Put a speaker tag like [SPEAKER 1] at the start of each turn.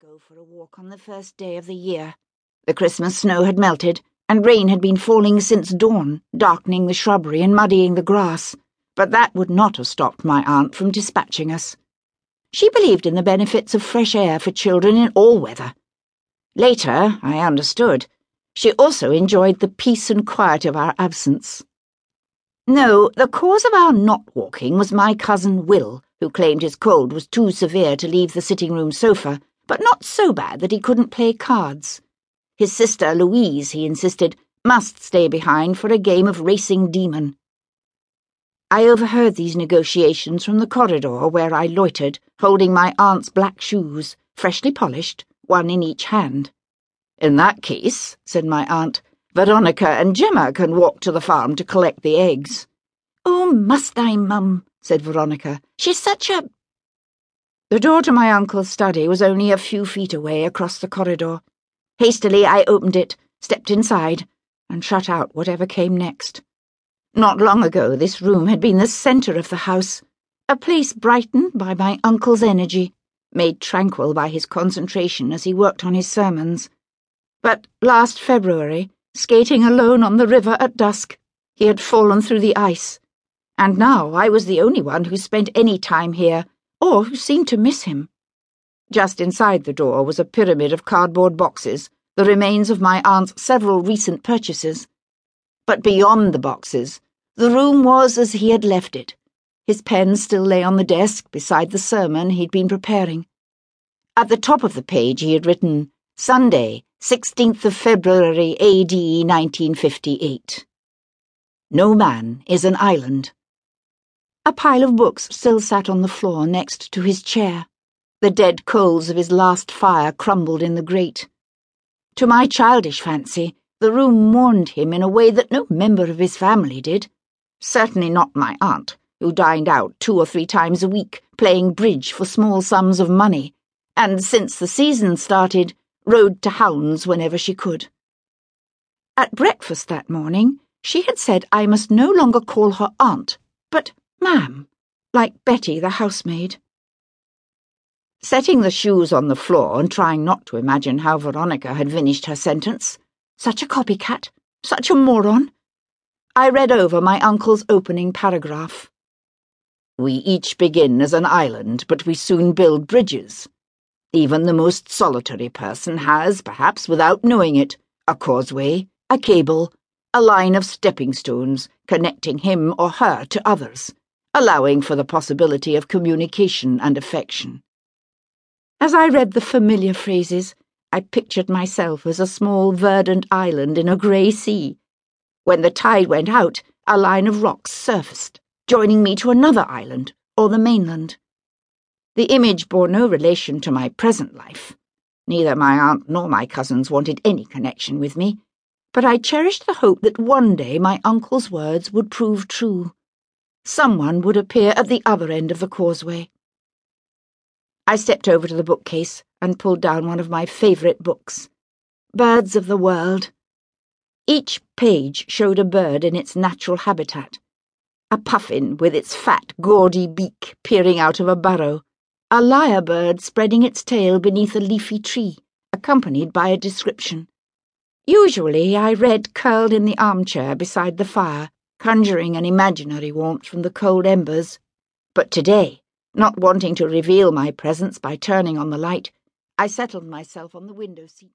[SPEAKER 1] go for a walk on the first day of the year. The Christmas snow had melted, and rain had been falling since dawn, darkening the shrubbery and muddying the grass, but that would not have stopped my aunt from dispatching us. She believed in the benefits of fresh air for children in all weather. Later, I understood, she also enjoyed the peace and quiet of our absence. No, the cause of our not walking was my cousin Will, who claimed his cold was too severe to leave the sitting room sofa but not so bad that he couldn't play cards. His sister, Louise, he insisted, must stay behind for a game of racing demon. I overheard these negotiations from the corridor where I loitered, holding my aunt's black shoes, freshly polished, one in each hand. In that case, said my aunt, Veronica and Gemma can walk to the farm to collect the eggs.
[SPEAKER 2] Oh, must I, Mum? said Veronica. She's such a
[SPEAKER 1] the door to my uncle's study was only a few feet away across the corridor. Hastily, I opened it, stepped inside, and shut out whatever came next. Not long ago, this room had been the centre of the house, a place brightened by my uncle's energy, made tranquil by his concentration as he worked on his sermons. But last February, skating alone on the river at dusk, he had fallen through the ice, and now I was the only one who spent any time here or who seemed to miss him. Just inside the door was a pyramid of cardboard boxes, the remains of my aunt's several recent purchases. But beyond the boxes, the room was as he had left it. His pen still lay on the desk beside the sermon he'd been preparing. At the top of the page he had written, Sunday, 16th of February, AD 1958. No man is an island. A pile of books still sat on the floor next to his chair. The dead coals of his last fire crumbled in the grate. To my childish fancy, the room mourned him in a way that no member of his family did. Certainly not my aunt, who dined out two or three times a week, playing bridge for small sums of money, and since the season started, rode to hounds whenever she could. At breakfast that morning, she had said I must no longer call her aunt, but Ma'am, like Betty the housemaid. Setting the shoes on the floor and trying not to imagine how Veronica had finished her sentence, such a copycat, such a moron, I read over my uncle's opening paragraph. We each begin as an island, but we soon build bridges. Even the most solitary person has, perhaps without knowing it, a causeway, a cable, a line of stepping stones connecting him or her to others allowing for the possibility of communication and affection. As I read the familiar phrases, I pictured myself as a small verdant island in a grey sea. When the tide went out, a line of rocks surfaced, joining me to another island or the mainland. The image bore no relation to my present life. Neither my aunt nor my cousins wanted any connection with me, but I cherished the hope that one day my uncle's words would prove true someone would appear at the other end of the causeway. I stepped over to the bookcase and pulled down one of my favourite books, Birds of the World. Each page showed a bird in its natural habitat. A puffin with its fat, gaudy beak peering out of a burrow, a lyrebird spreading its tail beneath a leafy tree, accompanied by a description. Usually I read curled in the armchair beside the fire, conjuring an imaginary warmth from the cold embers. But today, not wanting to reveal my presence by turning on the light, I settled myself on the window seat.